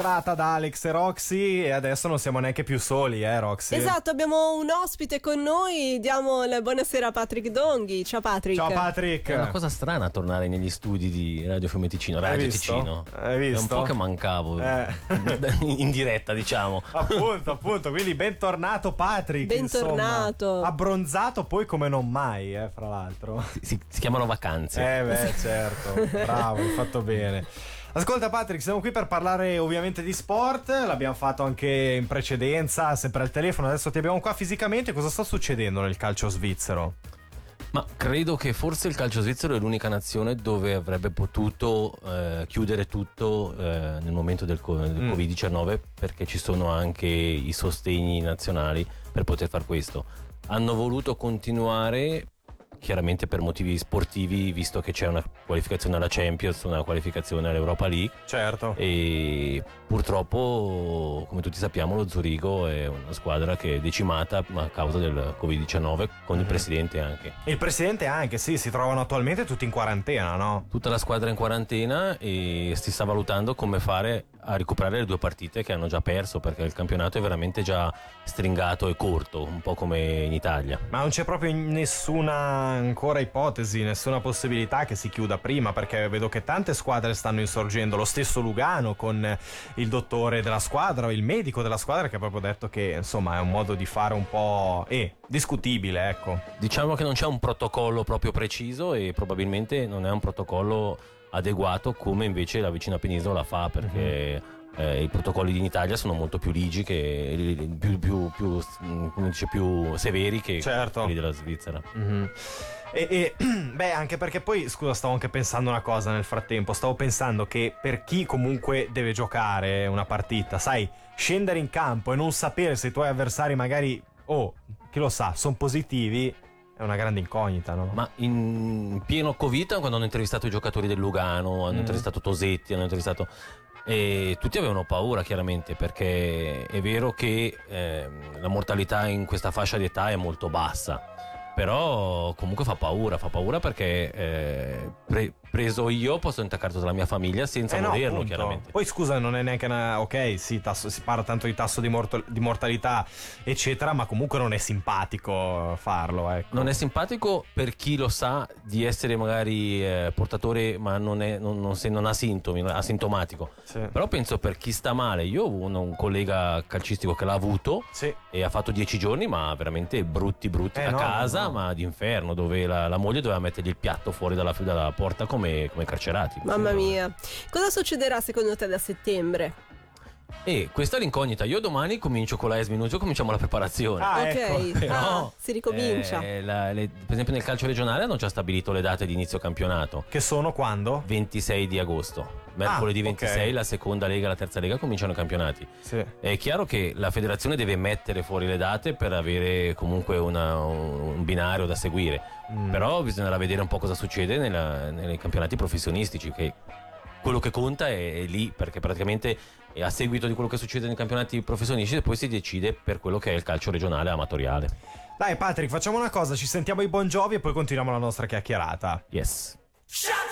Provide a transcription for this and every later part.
da Alex e Roxy e adesso non siamo neanche più soli, eh Roxy? Esatto, abbiamo un ospite con noi, diamo la buonasera a Patrick Donghi. Ciao Patrick. Ciao Patrick. È una cosa strana tornare negli studi di Radio Fiume Ticino, Radio Hai? Ticino. Hai visto? È un po' che mancavo Eh. in diretta, diciamo. appunto, appunto, quindi bentornato Patrick. Bentornato. insomma. abbronzato poi come non mai, eh, fra l'altro. Si, si chiamano vacanze. Eh beh, certo, bravo, hai fatto bene. Ascolta Patrick, siamo qui per parlare ovviamente di sport, l'abbiamo fatto anche in precedenza, sempre al telefono, adesso ti abbiamo qua fisicamente, cosa sta succedendo nel calcio svizzero? Ma credo che forse il calcio svizzero è l'unica nazione dove avrebbe potuto eh, chiudere tutto eh, nel momento del, co- del Mm. Covid-19 perché ci sono anche i sostegni nazionali per poter fare questo. Hanno voluto continuare chiaramente per motivi sportivi visto che c'è una qualificazione alla Champions, una qualificazione all'Europa League Certo. e purtroppo come tutti sappiamo lo Zurigo è una squadra che è decimata a causa del Covid-19 con il Mhm. presidente anche. Il presidente anche, sì, si trovano attualmente tutti in quarantena, no? Tutta la squadra in quarantena e si sta valutando come fare a recuperare le due partite che hanno già perso perché il campionato è veramente già stringato e corto, un po' come in Italia. Ma non c'è proprio nessuna ancora ipotesi, nessuna possibilità che si chiuda prima, perché vedo che tante squadre stanno insorgendo. Lo stesso Lugano con il dottore della squadra, o il medico della squadra, che ha proprio detto che insomma è un modo di fare un po' eh, discutibile, ecco. Diciamo che non c'è un protocollo proprio preciso e probabilmente non è un protocollo adeguato come invece la vicina penisola fa perché eh, i protocolli in Italia sono molto più ligi che più, più, più, dice, più severi che Certo. quelli della Svizzera. Mhm. E, e, beh, anche perché poi, scusa, stavo anche pensando una cosa nel frattempo. Stavo pensando che per chi comunque deve giocare una partita, sai, scendere in campo e non sapere se i tuoi avversari magari, oh, chi lo sa, sono positivi, è una grande incognita, no? Ma in pieno Covid, quando hanno intervistato i giocatori del Lugano, hanno Mm. intervistato Tosetti, hanno intervistato. E tutti avevano paura chiaramente perché è vero che ehm, la mortalità in questa fascia di età è molto bassa. Però comunque fa paura, fa paura perché eh, pre- preso io posso intaccare tutta la mia famiglia senza Eh no, morirlo appunto. chiaramente. Poi scusa, non è neanche una. Ok, sì, tasso- si parla tanto di tasso di, morto- di mortalità, eccetera, ma comunque non è simpatico farlo, ecco. Non è simpatico per chi lo sa di essere magari eh, portatore ma non, è, non, non, se- non ha sintomi, asintomatico. Sì. Però penso per chi sta male, io ho un, un collega calcistico che l'ha avuto Sì. e ha fatto dieci giorni, ma veramente brutti, brutti Eh, a no, casa, no. ma d'inferno, dove la, la moglie doveva mettergli il piatto fuori dalla, dalla porta come, come carcerati. Mamma mia. Cosa succederà secondo te da settembre? E questa è l'incognita. Io domani comincio con la ES Minugio, cominciamo la preparazione. Ah, ok, ecco. Però, ah, si ricomincia. eh, la- le- per esempio nel calcio regionale hanno già stabilito le date di inizio campionato. Che sono quando? 26 di agosto. Mercoledì Ah, ok. 26 la seconda lega e la terza lega cominciano i campionati. Sì. È chiaro che la federazione deve mettere fuori le date per avere comunque una- un binario da seguire. Mm. Però bisognerà vedere un po' cosa succede nella- nei campionati professionistici. Che quello che conta è, è lì, perché praticamente è a seguito di quello che succede nei campionati professionistici poi si decide per quello che è il calcio regionale amatoriale. Dai, Patrick, facciamo una cosa: ci sentiamo i Bon Jovi e poi continuiamo la nostra chiacchierata. Yes. Shot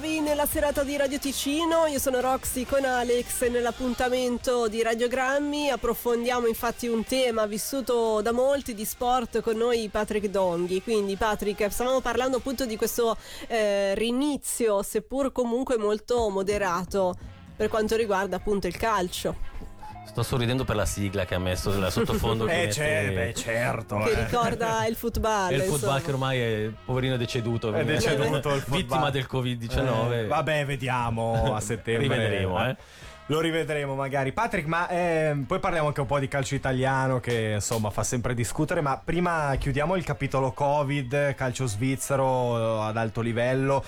Giovi nella serata di Radio Ticino, io sono Roxy con Alex e nell'appuntamento di Radiogrammi approfondiamo infatti un tema vissuto da molti di sport con noi Patrick Donghi. Quindi Patrick, stavamo parlando appunto di questo eh, rinizio, seppur comunque molto moderato per quanto riguarda appunto il calcio, Sto sorridendo per la sigla che ha messo nella sottofondo. che Eh, mette- c'è, beh, certo. che eh. ricorda il football. Il football che ormai è poverino deceduto. È deceduto il. Vittima del Covid-19. Eh, vabbè, vediamo a settembre. Rivedremo, eh. Lo rivedremo magari. Patrick, ma eh, poi parliamo anche un po' di calcio italiano che insomma fa sempre discutere, ma prima chiudiamo il capitolo Covid, calcio svizzero eh, ad alto livello.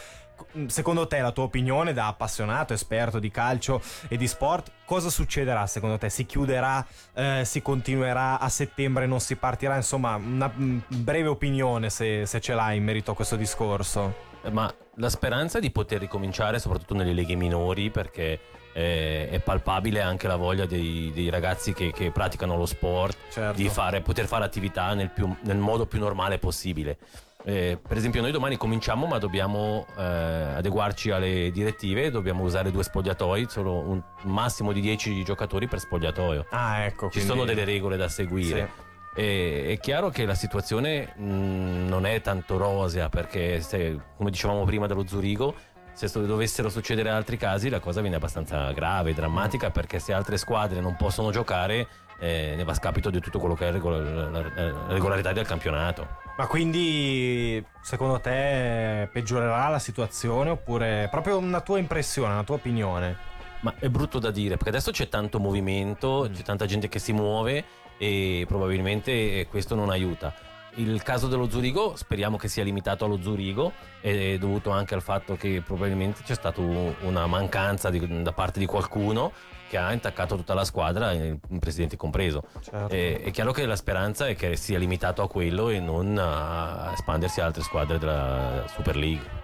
Secondo te, la tua opinione da appassionato, esperto di calcio e di sport, cosa succederà secondo te? Si chiuderà, eh, si continuerà a settembre, non si partirà? Insomma, una mm, breve opinione se, se ce l'hai in merito a questo discorso. Ma la speranza di poter ricominciare, soprattutto nelle leghe minori, perché eh, è palpabile anche la voglia dei, dei ragazzi che, che praticano lo sport Certo. di fare, poter fare attività nel, più- nel modo più normale possibile. Eh, per esempio, noi domani cominciamo, ma dobbiamo eh, adeguarci alle direttive. Dobbiamo usare due spogliatoi, solo un massimo di 10 giocatori per spogliatoio. Ah, ecco. Ci quindi- sono delle regole da seguire. E- è chiaro che la situazione mh, non è tanto rosea perché se, come dicevamo prima dello Zurigo se dovessero succedere altri casi la cosa viene abbastanza grave, drammatica perché se altre squadre non possono giocare eh, ne va a scapito di tutto quello che è regola- la, la regolarità del campionato. Ma quindi secondo te peggiorerà la situazione oppure proprio una tua impressione, una tua opinione? Ma è brutto da dire perché adesso c'è tanto movimento, Mm. c'è tanta gente che si muove e probabilmente questo non aiuta. Il caso dello Zurigo speriamo che sia limitato allo Zurigo, è dovuto anche al fatto che probabilmente c'è stata una mancanza di- da parte di qualcuno che ha intaccato tutta la squadra, il presidente compreso. Certo. E- è chiaro che la speranza è che sia limitato a quello e non a espandersi a altre squadre della Super League.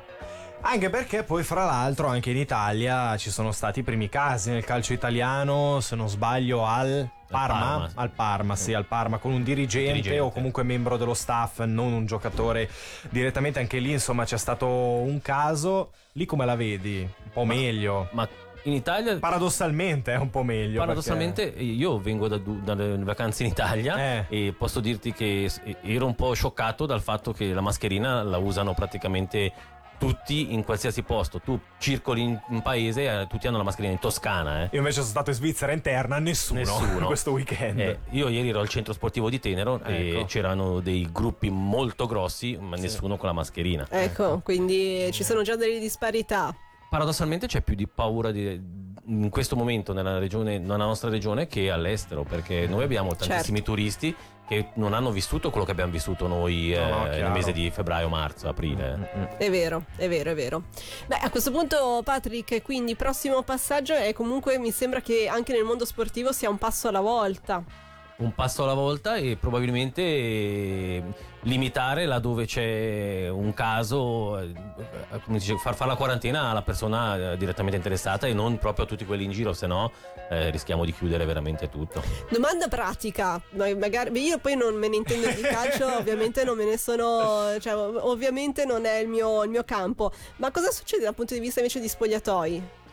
Anche perché poi fra l'altro anche in Italia ci sono stati i primi casi nel calcio italiano, se non sbaglio al Parma, Parma. al Parma, sì, al Parma con un dirigente, Dirigente. o comunque membro dello staff, non un giocatore direttamente, anche lì insomma c'è stato un caso, lì come la vedi? Un po' meglio. Ma in Italia Paradossalmente è un po' meglio. Paradossalmente io vengo da dalle vacanze in Italia Eh. e posso dirti che ero un po' scioccato dal fatto che la mascherina la usano praticamente tutti in qualsiasi posto. Tu circoli in un paese e tutti hanno la mascherina in Toscana. Eh. Io invece sono stato in Svizzera interna, nessuno, Nessuno. questo weekend. Eh, io ieri ero al centro sportivo di Tenero e Ecco. c'erano dei gruppi molto grossi, ma nessuno con la mascherina. Ecco, quindi ci sono già delle disparità. Paradossalmente c'è più di paura di- in questo momento nella, regione, nella nostra regione che all'estero, perché noi abbiamo tantissimi Certo. turisti che non hanno vissuto quello che abbiamo vissuto noi No, eh, nel mese di febbraio, marzo, aprile. Mm, mm. È vero, è vero, è vero. Beh, a questo punto, Patrick, quindi prossimo passaggio è comunque mi sembra che anche nel mondo sportivo sia un passo alla volta. Un passo alla volta e probabilmente eh, limitare laddove c'è un caso, eh, come dice, far fare la quarantena alla persona eh, direttamente interessata e non proprio a tutti quelli in giro, se no eh, rischiamo di chiudere veramente tutto. Domanda pratica, ma- magari io poi non me ne intendo di calcio, ovviamente non me ne sono, cioè ov- ovviamente non è il mio, il mio campo, ma cosa succede dal punto di vista invece di spogliatoi?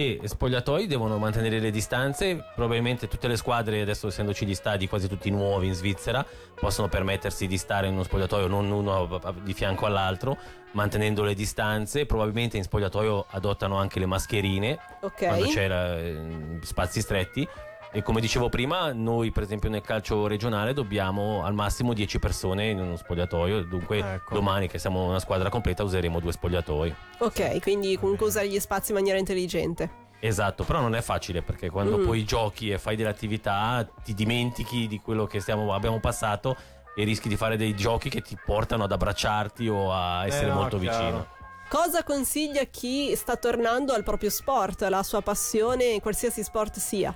E spogliatoi devono mantenere le distanze. Probabilmente tutte le squadre, adesso essendoci gli stadi quasi tutti nuovi in Svizzera, possono permettersi di stare in uno spogliatoio non uno di fianco all'altro, mantenendo le distanze. Probabilmente in spogliatoio adottano anche le mascherine Ok. quando c'è la- eh, spazi stretti. E come dicevo prima, noi per esempio nel calcio regionale dobbiamo al massimo 10 persone in uno spogliatoio. Dunque Ecco. domani che siamo una squadra completa useremo due spogliatoi. Ok, quindi comunque usare gli spazi in maniera intelligente. Esatto, però non è facile perché quando Mm. poi giochi e fai delle attività ti dimentichi di quello che stiamo- abbiamo passato e rischi di fare dei giochi che ti portano ad abbracciarti o a essere Eh no, molto chiaro. vicino. Cosa consiglia chi sta tornando al proprio sport, alla sua passione, qualsiasi sport sia?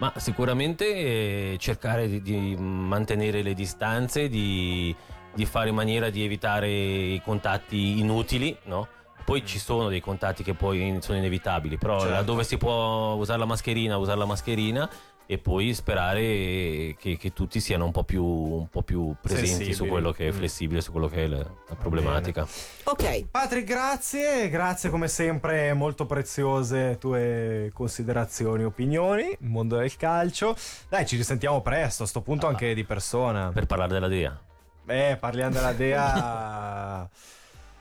Ma sicuramente eh, cercare di, di mantenere le distanze, di, di fare in maniera di evitare i contatti inutili, no? Poi ci sono dei contatti che poi sono inevitabili, però Certo. laddove si può usare la mascherina, usare la mascherina e poi sperare che, che tutti siano un po' più, un po' più presenti su Sensibili. quello che è Mm. flessibile, su quello che è la, la problematica. Ok. Patrick, grazie, grazie come sempre, molto preziose tue considerazioni, opinioni, il mondo del calcio. Dai, ci risentiamo presto, a sto punto Ah. anche di persona. Per parlare della DEA. Eh, parliamo della Dea.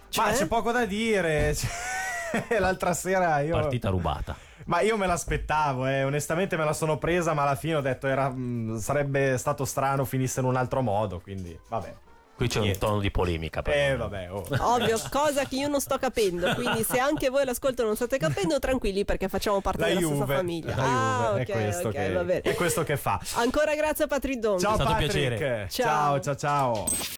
Cioè? Ma c'è poco da dire. Cioè, L'altra sera io. Partita rubata. Ma io me l'aspettavo, eh. onestamente me la sono presa, ma alla fine ho detto era, mh, sarebbe stato strano finisse in un altro modo, quindi vabbè. Qui c'è un Niente. tono di polemica. però. Eh, vabbè, oh. Ovvio, cosa che io non sto capendo. Quindi, se anche voi l'ascolto non state capendo, tranquilli perché facciamo parte La della Juve, stessa famiglia. la ah, Juve, ok, è, questo ok, che, va bene. è questo che fa. Ancora grazie a Patrick Donghi. Ciao stato un Patrick. piacere. ciao, Ciao. ciao. ciao.